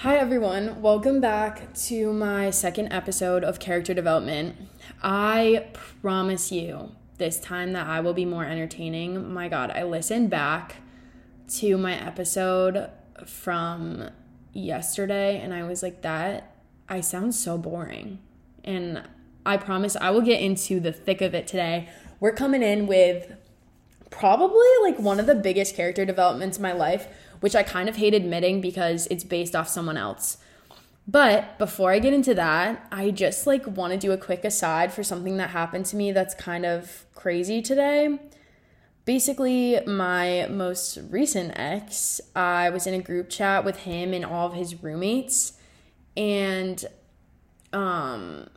Hi, everyone. Welcome back to my second episode of character development. I promise you this time that I will be more entertaining. My God, I listened back to my episode from yesterday and I was like, that I sound so boring. And I promise I will get into the thick of it today. We're coming in with probably like one of the biggest character developments in my life which I kind of hate admitting because it's based off someone else. But before I get into that, I just like want to do a quick aside for something that happened to me that's kind of crazy today. Basically, my most recent ex, I was in a group chat with him and all of his roommates and um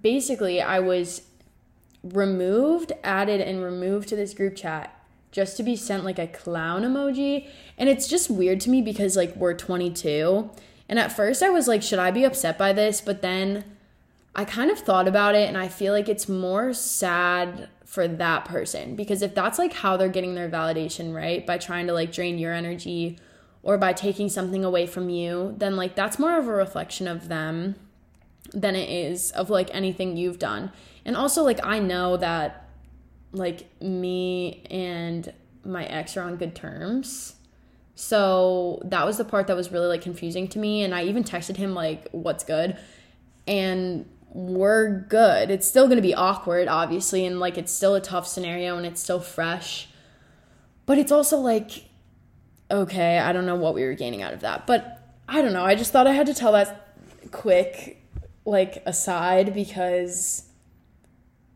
basically I was removed, added and removed to this group chat just to be sent like a clown emoji. And it's just weird to me because like we're 22. And at first I was like, should I be upset by this? But then I kind of thought about it and I feel like it's more sad for that person because if that's like how they're getting their validation, right? By trying to like drain your energy or by taking something away from you, then like that's more of a reflection of them than it is of like anything you've done. And also like I know that like me and my ex are on good terms. So that was the part that was really like confusing to me. And I even texted him, like, what's good? And we're good. It's still gonna be awkward, obviously, and like it's still a tough scenario and it's still fresh. But it's also like, okay, I don't know what we were gaining out of that. But I don't know. I just thought I had to tell that quick, like, aside because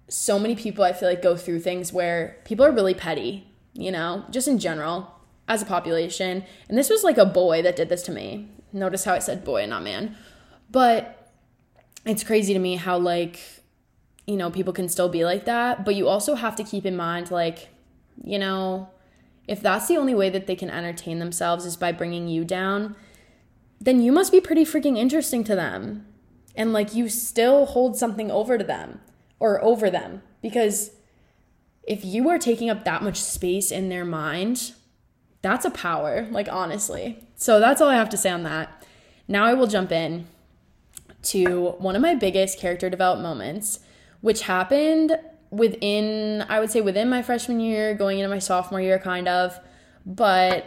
so many people I feel like go through things where people are really petty, you know, just in general as a population. And this was like a boy that did this to me. Notice how I said boy and not man. But it's crazy to me how like you know, people can still be like that, but you also have to keep in mind like, you know, if that's the only way that they can entertain themselves is by bringing you down, then you must be pretty freaking interesting to them. And like you still hold something over to them or over them because if you are taking up that much space in their mind, that's a power, like honestly. So that's all I have to say on that. Now I will jump in to one of my biggest character development moments, which happened within, I would say, within my freshman year, going into my sophomore year, kind of. But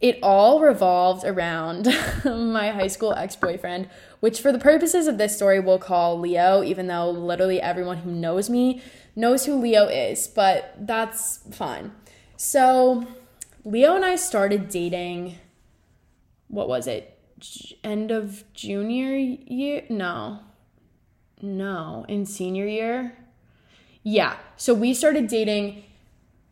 it all revolved around my high school ex boyfriend, which, for the purposes of this story, we'll call Leo, even though literally everyone who knows me knows who Leo is, but that's fine. So, Leo and I started dating, what was it? End of junior year? No. No, in senior year? Yeah. So, we started dating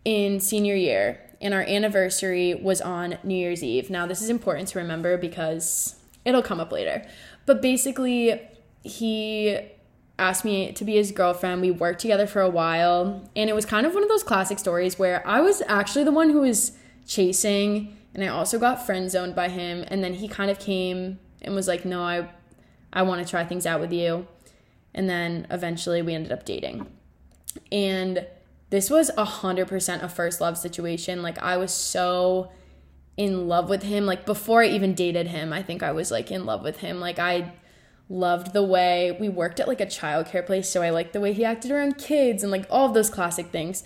in senior year and our anniversary was on New Year's Eve. Now, this is important to remember because it'll come up later. But basically, he asked me to be his girlfriend. We worked together for a while, and it was kind of one of those classic stories where I was actually the one who was chasing, and I also got friend zoned by him. And then he kind of came and was like, "No, I, I want to try things out with you." And then eventually, we ended up dating, and this was a hundred percent a first love situation. Like I was so in love with him. Like before I even dated him, I think I was like in love with him. Like I loved the way we worked at like a childcare place, so I liked the way he acted around kids and like all of those classic things.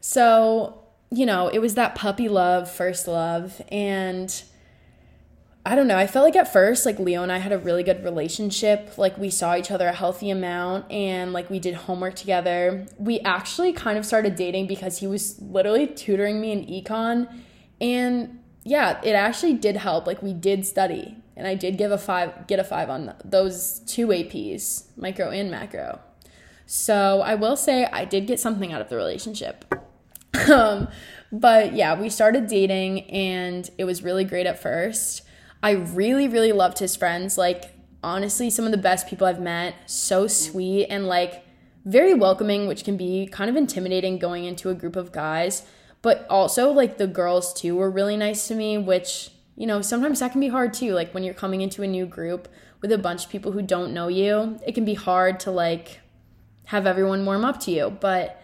So, you know, it was that puppy love, first love, and I don't know. I felt like at first, like Leo and I had a really good relationship. Like we saw each other a healthy amount and like we did homework together. We actually kind of started dating because he was literally tutoring me in econ. And yeah, it actually did help. Like we did study and I did give a five, get a five on those two APs, micro and macro. So I will say I did get something out of the relationship. um, but yeah, we started dating and it was really great at first I really, really loved his friends. Like, honestly, some of the best people I've met. So sweet and like very welcoming, which can be kind of intimidating going into a group of guys. But also, like, the girls too were really nice to me, which, you know, sometimes that can be hard too. Like, when you're coming into a new group with a bunch of people who don't know you, it can be hard to like have everyone warm up to you. But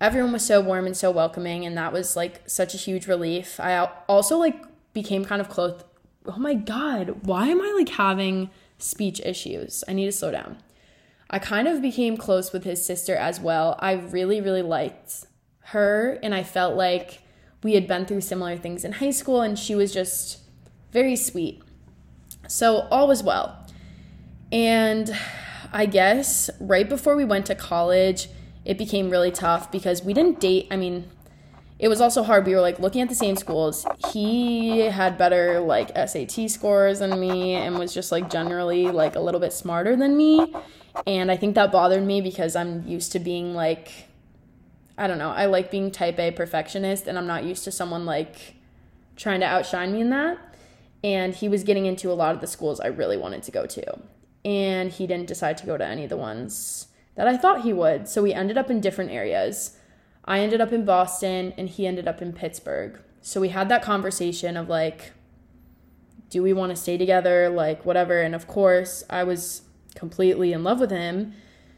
everyone was so warm and so welcoming, and that was like such a huge relief. I also like became kind of close oh my God, why am I like having speech issues? I need to slow down. I kind of became close with his sister as well. I really, really liked her, and I felt like we had been through similar things in high school, and she was just very sweet. So all was well. And I guess right before we went to college, it became really tough because we didn't date. I mean, it was also hard. We were like looking at the same schools. He had better like SAT scores than me and was just like generally like a little bit smarter than me. And I think that bothered me because I'm used to being like, I don't know, I like being type A perfectionist and I'm not used to someone like trying to outshine me in that. And he was getting into a lot of the schools I really wanted to go to. And he didn't decide to go to any of the ones that I thought he would. So we ended up in different areas. I ended up in Boston and he ended up in Pittsburgh. So we had that conversation of like, do we want to stay together? Like, whatever. And of course, I was completely in love with him.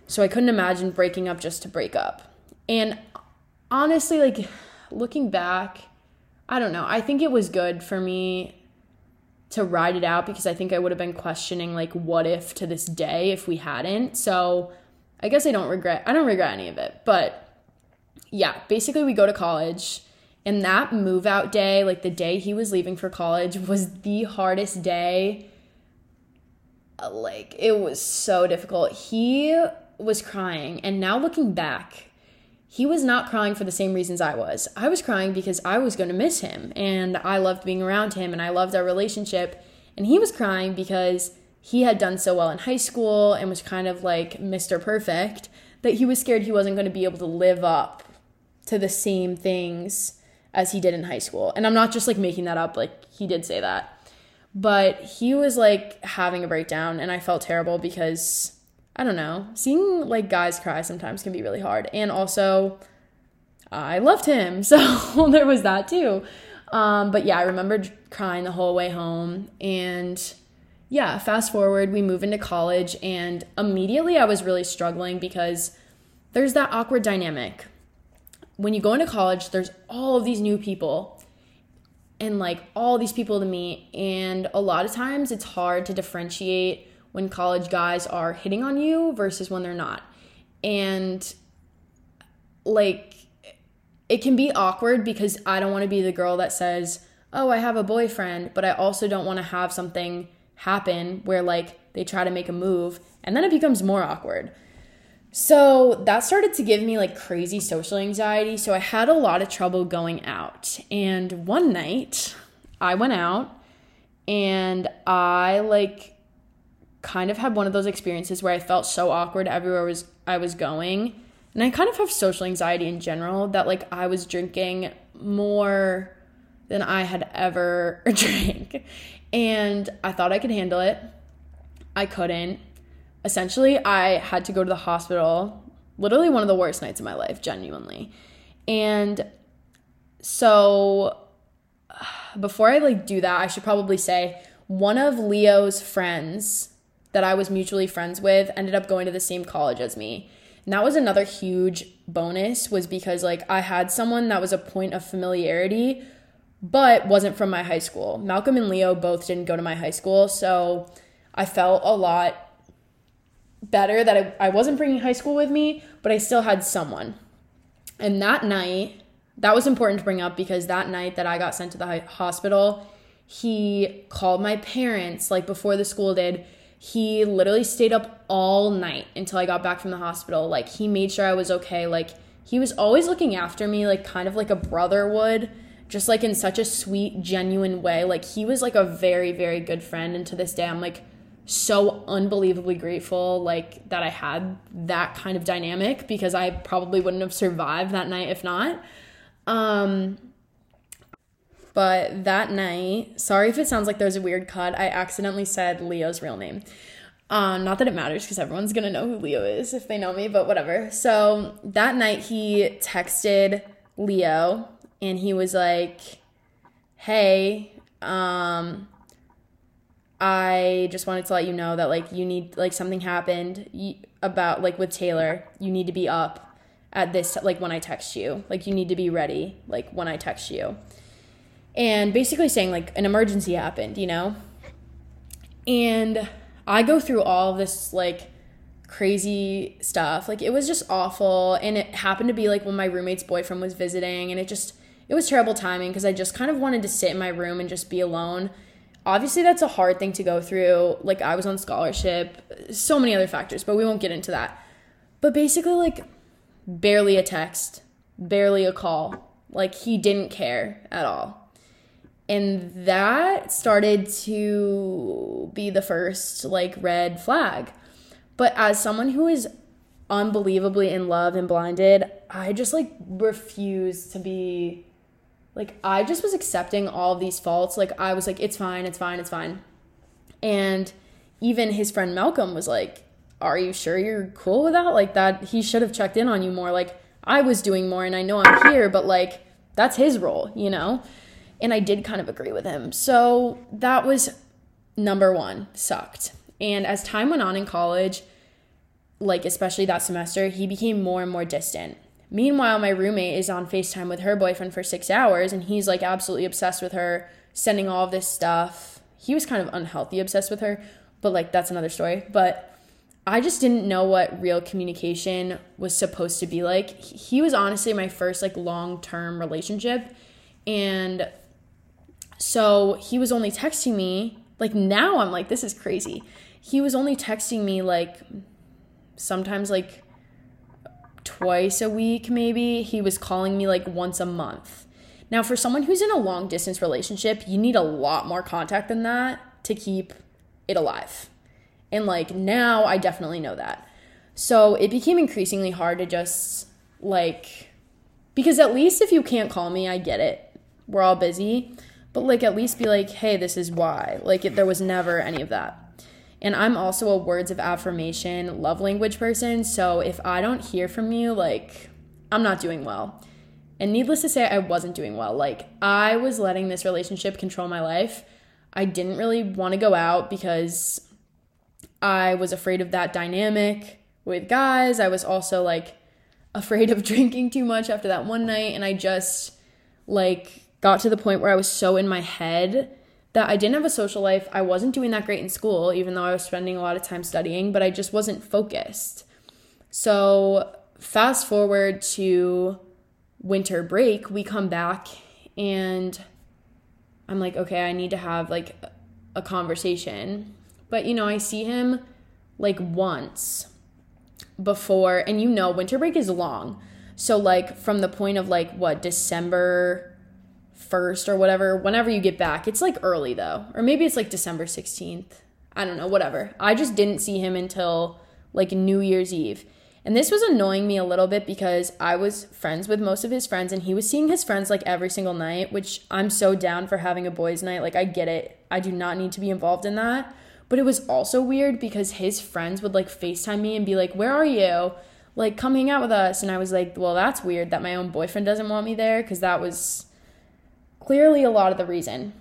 So I couldn't imagine breaking up just to break up. And honestly, like, looking back, I don't know. I think it was good for me to ride it out because I think I would have been questioning, like, what if to this day if we hadn't. So I guess I don't regret, I don't regret any of it. But yeah, basically we go to college. And that move out day, like the day he was leaving for college, was the hardest day. Like, it was so difficult. He was crying. And now looking back, he was not crying for the same reasons I was. I was crying because I was going to miss him and I loved being around him and I loved our relationship. And he was crying because he had done so well in high school and was kind of like Mr. Perfect that he was scared he wasn't going to be able to live up to the same things as he did in high school. And I'm not just like making that up, like he did say that. But he was like having a breakdown and I felt terrible because I don't know, seeing like guys cry sometimes can be really hard. And also I loved him. So there was that too. Um, but yeah, I remember crying the whole way home and yeah, fast forward, we move into college, and immediately I was really struggling because there's that awkward dynamic when you go into college, there's all of these new people and like all these people to meet. And a lot of times it's hard to differentiate when college guys are hitting on you versus when they're not. And like, it can be awkward because I don't want to be the girl that says, Oh, I have a boyfriend, but I also don't want to have something happen where like they try to make a move and then it becomes more awkward. So that started to give me like crazy social anxiety. So I had a lot of trouble going out. And one night I went out and I like kind of had one of those experiences where I felt so awkward everywhere was I was going. And I kind of have social anxiety in general that like I was drinking more than I had ever drank. And I thought I could handle it. I couldn't essentially I had to go to the hospital. Literally one of the worst nights of my life, genuinely. And so before I like do that, I should probably say one of Leo's friends that I was mutually friends with ended up going to the same college as me. And that was another huge bonus was because like I had someone that was a point of familiarity but wasn't from my high school. Malcolm and Leo both didn't go to my high school, so I felt a lot better that I, I wasn't bringing high school with me, but I still had someone. And that night, that was important to bring up because that night that I got sent to the hospital, he called my parents like before the school did. He literally stayed up all night until I got back from the hospital. Like he made sure I was okay. Like he was always looking after me like kind of like a brother would, just like in such a sweet, genuine way. Like he was like a very very good friend and to this day I'm like so unbelievably grateful like that I had that kind of dynamic because I probably wouldn't have survived that night if not. Um but that night, sorry if it sounds like there's a weird cut. I accidentally said Leo's real name. Um, not that it matters because everyone's gonna know who Leo is if they know me, but whatever. So that night he texted Leo and he was like, Hey, um, I just wanted to let you know that like you need like something happened about like with Taylor. You need to be up at this like when I text you. Like you need to be ready like when I text you. And basically saying like an emergency happened, you know? And I go through all this like crazy stuff. Like it was just awful and it happened to be like when my roommate's boyfriend was visiting and it just it was terrible timing because I just kind of wanted to sit in my room and just be alone. Obviously that's a hard thing to go through. Like I was on scholarship, so many other factors, but we won't get into that. But basically like barely a text, barely a call. Like he didn't care at all and that started to be the first like red flag. But as someone who is unbelievably in love and blinded i just like refused to be like i just was accepting all these faults. Like i was like it's fine it's fine it's fine. And even his friend malcolm was like are you sure you're cool with that? Like that he should have checked in on you more. Like i was doing more and i know i'm here but like that's his role you know and I did kind of agree with him. So that was number one, sucked. And as time went on in college, like especially that semester, he became more and more distant. Meanwhile, my roommate is on FaceTime with her boyfriend for six hours, and he's like absolutely obsessed with her, sending all of this stuff. He was kind of unhealthy obsessed with her, but like that's another story. But I just didn't know what real communication was supposed to be like. He was honestly my first like long term relationship, and so he was only texting me, like now I'm like, this is crazy. He was only texting me like sometimes like twice a week, maybe. He was calling me like once a month. Now, for someone who's in a long distance relationship, you need a lot more contact than that to keep it alive. And like now, I definitely know that. So it became increasingly hard to just like, because at least if you can't call me, I get it. We're all busy but like at least be like, hey, this is why. Like it, there was never any of that. And I'm also a words of affirmation love language person. So if I don't hear from you, like I'm not doing well. And needless to say, I wasn't doing well. Like I was letting this relationship control my life. I didn't really want to go out because I was afraid of that dynamic with guys. I was also like afraid of drinking too much after that one night. And I just like got to the point where I was so in my head that I didn't have a social life. I wasn't doing that great in school, even though I was spending a lot of time studying, but I just wasn't focused. So, fast forward to winter break, we come back and I'm like, okay, I need to have like a conversation. But, you know, I see him like once before, and you know, winter break is long. So, like, from the point of like what, December 1st or whatever, whenever you get back. It's like early though, or maybe it's like December 16th. I don't know, whatever. I just didn't see him until like New Year's Eve. And this was annoying me a little bit because I was friends with most of his friends and he was seeing his friends like every single night, which I'm so down for having a boys' night. Like, I get it. I do not need to be involved in that. But it was also weird because his friends would like FaceTime me and be like, Where are you? Like, come hang out with us. And I was like, Well, that's weird that my own boyfriend doesn't want me there because that was clearly a lot of the reason.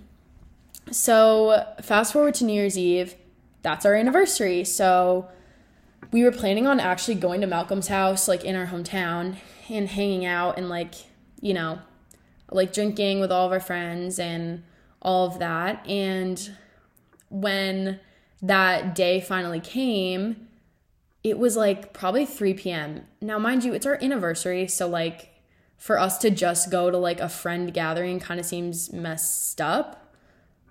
So, fast forward to New Year's Eve, that's our anniversary. So, we were planning on actually going to Malcolm's house, like in our hometown, and hanging out and, like, you know, like drinking with all of our friends and all of that. And when that day finally came, it was like probably 3 p.m. Now, mind you, it's our anniversary. So, like, for us to just go to like a friend gathering kind of seems messed up,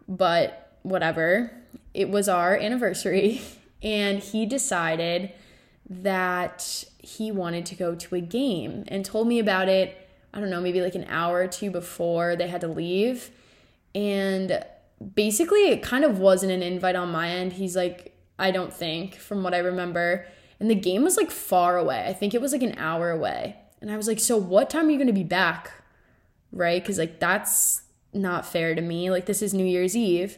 but whatever. It was our anniversary, and he decided that he wanted to go to a game and told me about it. I don't know, maybe like an hour or two before they had to leave. And basically, it kind of wasn't an invite on my end. He's like, I don't think, from what I remember. And the game was like far away. I think it was like an hour away. And I was like, so what time are you going to be back? Right? Cuz like that's not fair to me. Like this is New Year's Eve.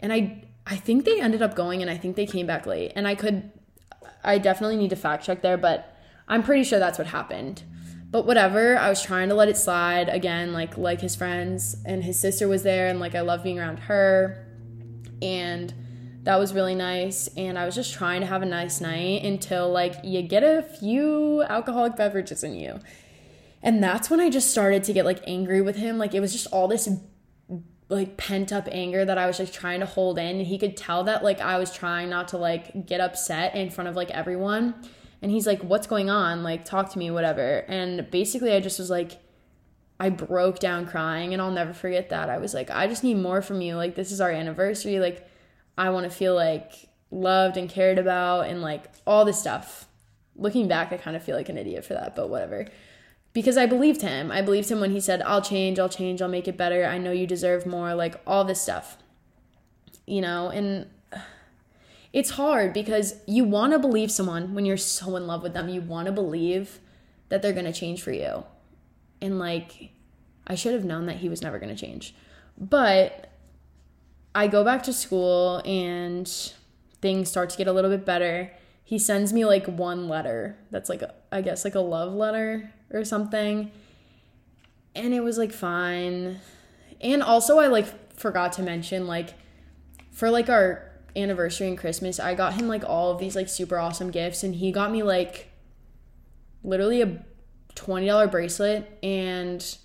And I I think they ended up going and I think they came back late. And I could I definitely need to fact check there, but I'm pretty sure that's what happened. But whatever, I was trying to let it slide again, like like his friends and his sister was there and like I love being around her. And that was really nice and i was just trying to have a nice night until like you get a few alcoholic beverages in you and that's when i just started to get like angry with him like it was just all this like pent up anger that I was like trying to hold in. And he could tell that like I was trying not to like get upset in front of like everyone. And he's like, What's going on? Like, talk to me, whatever. And basically, I just was like, I broke down crying. And I'll never forget that. I was like, I just need more from you. Like, this is our anniversary. Like, I want to feel like loved and cared about and like all this stuff. Looking back, I kind of feel like an idiot for that, but whatever because I believed him. I believed him when he said, I'll change, I'll change, I'll make it better. I know you deserve more, like all this stuff. You know, and it's hard because you want to believe someone when you're so in love with them. You want to believe that they're going to change for you. And like, I should have known that he was never going to change. But I go back to school and things start to get a little bit better. He sends me like one letter that's like, a, I guess, like a love letter or something. And it was like fine. And also I like forgot to mention like for like our anniversary and Christmas, I got him like all of these like super awesome gifts and he got me like literally a $20 bracelet and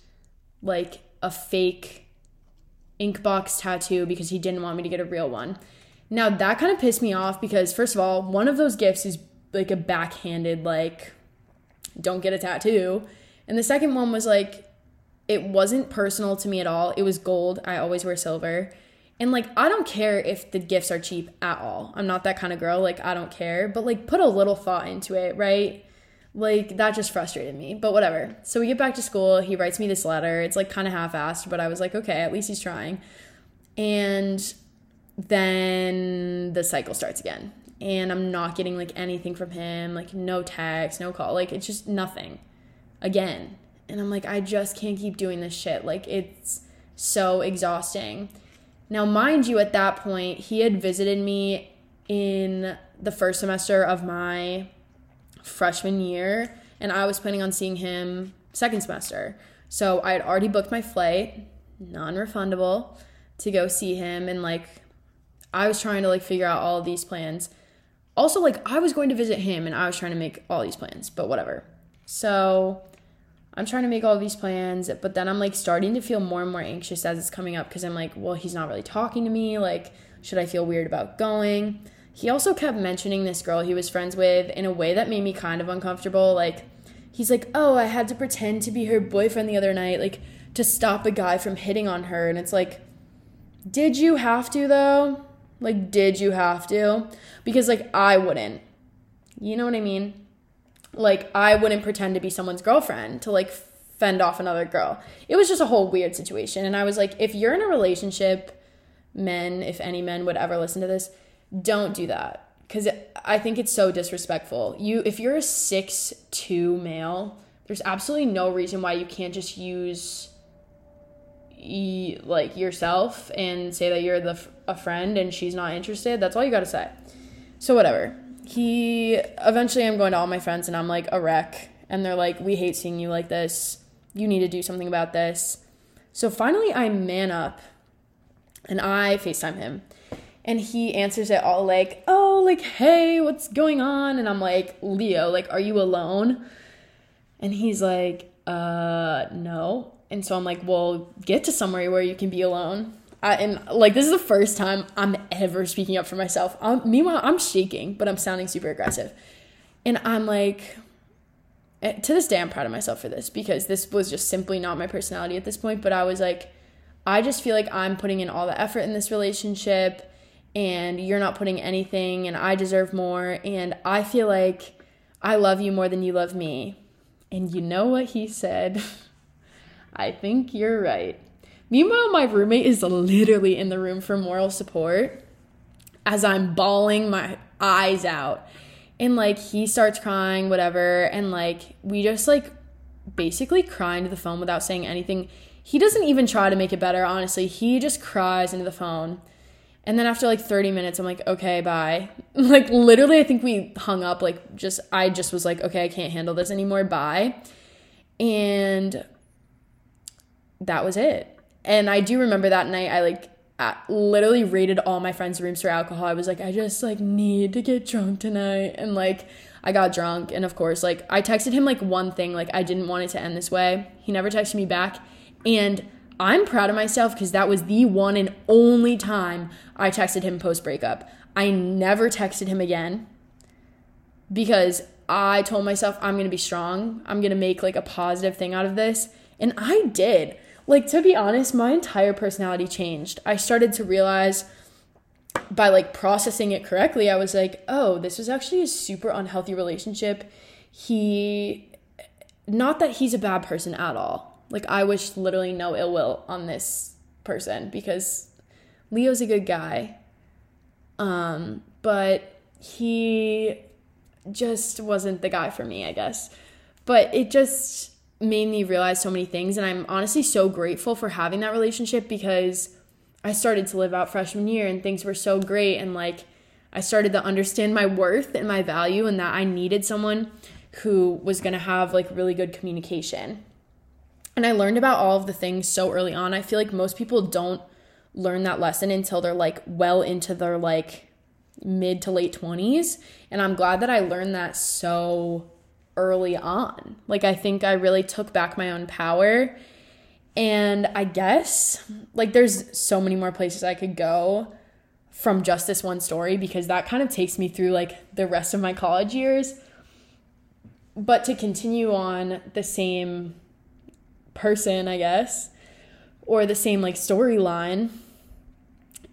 like a fake Inkbox tattoo because he didn't want me to get a real one. Now that kind of pissed me off because first of all, one of those gifts is like a backhanded like don't get a tattoo. And the second one was like, it wasn't personal to me at all. It was gold. I always wear silver. And like, I don't care if the gifts are cheap at all. I'm not that kind of girl. Like, I don't care. But like, put a little thought into it, right? Like, that just frustrated me. But whatever. So we get back to school. He writes me this letter. It's like kind of half assed, but I was like, okay, at least he's trying. And then the cycle starts again and I'm not getting like anything from him, like no text, no call, like it's just nothing again. And I'm like, I just can't keep doing this shit. Like it's so exhausting. Now, mind you, at that point, he had visited me in the first semester of my freshman year, and I was planning on seeing him second semester. So I had already booked my flight, non refundable, to go see him. And like, I was trying to like figure out all these plans also like I was going to visit him and I was trying to make all these plans, but whatever. So I'm trying to make all these plans, but then I'm like starting to feel more and more anxious as it's coming up because I'm like, well, he's not really talking to me. Like, should I feel weird about going? He also kept mentioning this girl he was friends with in a way that made me kind of uncomfortable. Like, he's like, oh, I had to pretend to be her boyfriend the other night, like, to stop a guy from hitting on her. And it's like, did you have to though? Like, did you have to? Because, like, I wouldn't. You know what I mean? Like, I wouldn't pretend to be someone's girlfriend to, like, fend off another girl. It was just a whole weird situation. And I was like, if you're in a relationship, men, if any men would ever listen to this, don't do that. Because I think it's so disrespectful. You, if you're a six two male, there's absolutely no reason why you can't just use like yourself and say that you're the a friend and she's not interested, that's all you got to say. So whatever. He eventually I'm going to all my friends and I'm like a wreck and they're like we hate seeing you like this. You need to do something about this. So finally I man up and I FaceTime him. And he answers it all like, "Oh, like hey, what's going on?" And I'm like, "Leo, like are you alone?" And he's like, "Uh, no." And so I'm like, well, get to somewhere where you can be alone. I, and like this is the first time I'm ever speaking up for myself. I'm, meanwhile, I'm shaking, but I'm sounding super aggressive. And I'm like, eh, to this day, I'm proud of myself for this because this was just simply not my personality at this point. But I was like, I just feel like I'm putting in all the effort in this relationship and you're not putting anything and I deserve more. And I feel like I love you more than you love me. And you know what he said? I think you're right. Meanwhile, my roommate is literally in the room for moral support as I'm bawling my eyes out. And like he starts crying, whatever. And like we just like basically cry into the phone without saying anything. He doesn't even try to make it better, honestly. He just cries into the phone. And then after like 30 minutes, I'm like, okay, bye. like literally, I think we hung up. Like, just, I just was like, okay, I can't handle this anymore. Bye. And that was it. And I do remember that night I like literally raided all my friends' rooms for alcohol. I was like, I just like need to get drunk tonight. And like I got drunk and of course like I texted him like one thing like I didn't want it to end this way. He never texted me back and I'm proud of myself because that was the one and only time I texted him post breakup. I never texted him again because I told myself I'm going to be strong. I'm going to make like a positive thing out of this. And I did. Like, to be honest, my entire personality changed. I started to realize by like processing it correctly, I was like, oh, this was actually a super unhealthy relationship. He, not that he's a bad person at all. Like, I wish literally no ill will on this person because Leo's a good guy. Um, but he just wasn't the guy for me, I guess. But it just made me realize so many things. And I'm honestly so grateful for having that relationship because I started to live out freshman year and things were so great. And like, I started to understand my worth and my value and that I needed someone who was going to have like really good communication. And I learned about all of the things so early on. I feel like most people don't learn that lesson until they're like well into their like mid to late 20s. And I'm glad that I learned that so early on. Like, I think I really took back my own power. And I guess, like, there's so many more places I could go from just this one story because that kind of takes me through like the rest of my college years. But to continue on the same person, I guess, or the same like storyline,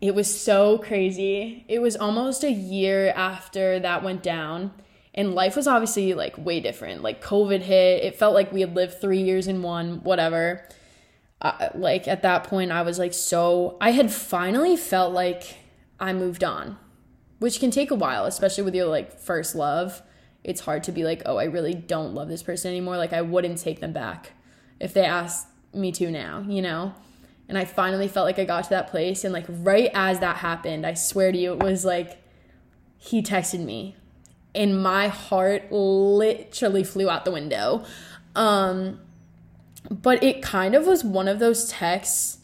it was so crazy. It was almost a year after that went down and life was obviously like way different. Like COVID hit, it felt like we had lived 3 years in one, whatever. Uh, like at that point I was like so I had finally felt like I moved on, which can take a while, especially with your like first love. It's hard to be like, "Oh, I really don't love this person anymore." Like I wouldn't take them back if they asked me to now, you know? And I finally felt like I got to that place. And like right as that happened, I swear to you, it was like he texted me and my heart literally flew out the window. Um, but it kind of was one of those texts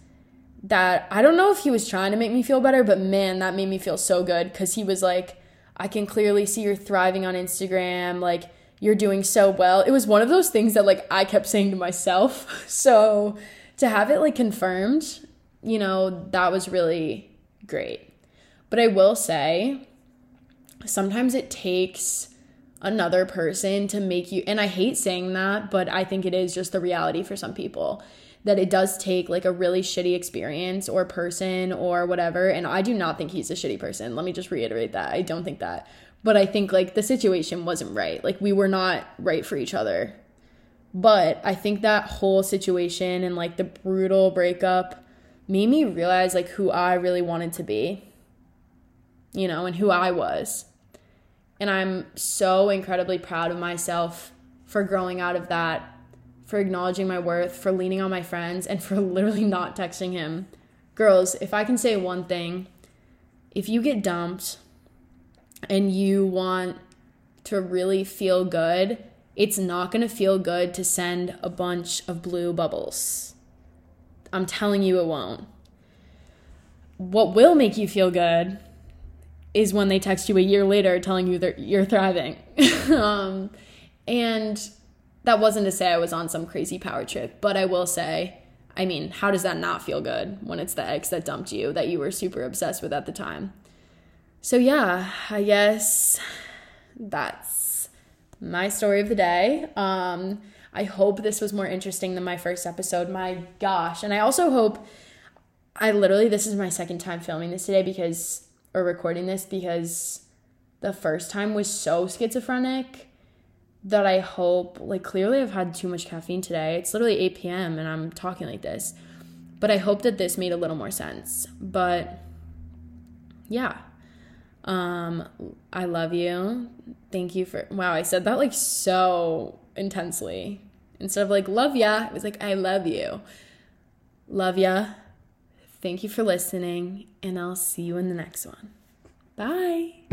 that I don't know if he was trying to make me feel better, but man, that made me feel so good because he was like, I can clearly see you're thriving on Instagram. Like, you're doing so well. It was one of those things that like I kept saying to myself. So to have it like confirmed, you know, that was really great. But I will say, sometimes it takes another person to make you, and I hate saying that, but I think it is just the reality for some people that it does take like a really shitty experience or person or whatever. And I do not think he's a shitty person. Let me just reiterate that. I don't think that. But I think like the situation wasn't right. Like we were not right for each other but I think that whole situation and like the brutal breakup made me realize like who I really wanted to be, you know, and who I was. And I'm so incredibly proud of myself for growing out of that, for acknowledging my worth, for leaning on my friends, and for literally not texting him. Girls, if I can say one thing, if you get dumped and you want to really feel good, it's not going to feel good to send a bunch of blue bubbles. I'm telling you, it won't. What will make you feel good is when they text you a year later telling you that you're thriving. um, and that wasn't to say I was on some crazy power trip, but I will say, I mean, how does that not feel good when it's the ex that dumped you that you were super obsessed with at the time? So, yeah, I guess that's my story of the day. Um, I hope this was more interesting than my first episode. My gosh. And I also hope I literally, this is my second time filming this today because, or recording this because the first time was so schizophrenic that I hope, like, clearly I've had too much caffeine today. It's literally 8 p.m. and I'm talking like this. But I hope that this made a little more sense. But yeah. Um, I love you. Thank you for wow, I said that like so intensely. Instead of like love ya, it was like I love you. Love ya. Thank you for listening, and I'll see you in the next one. Bye.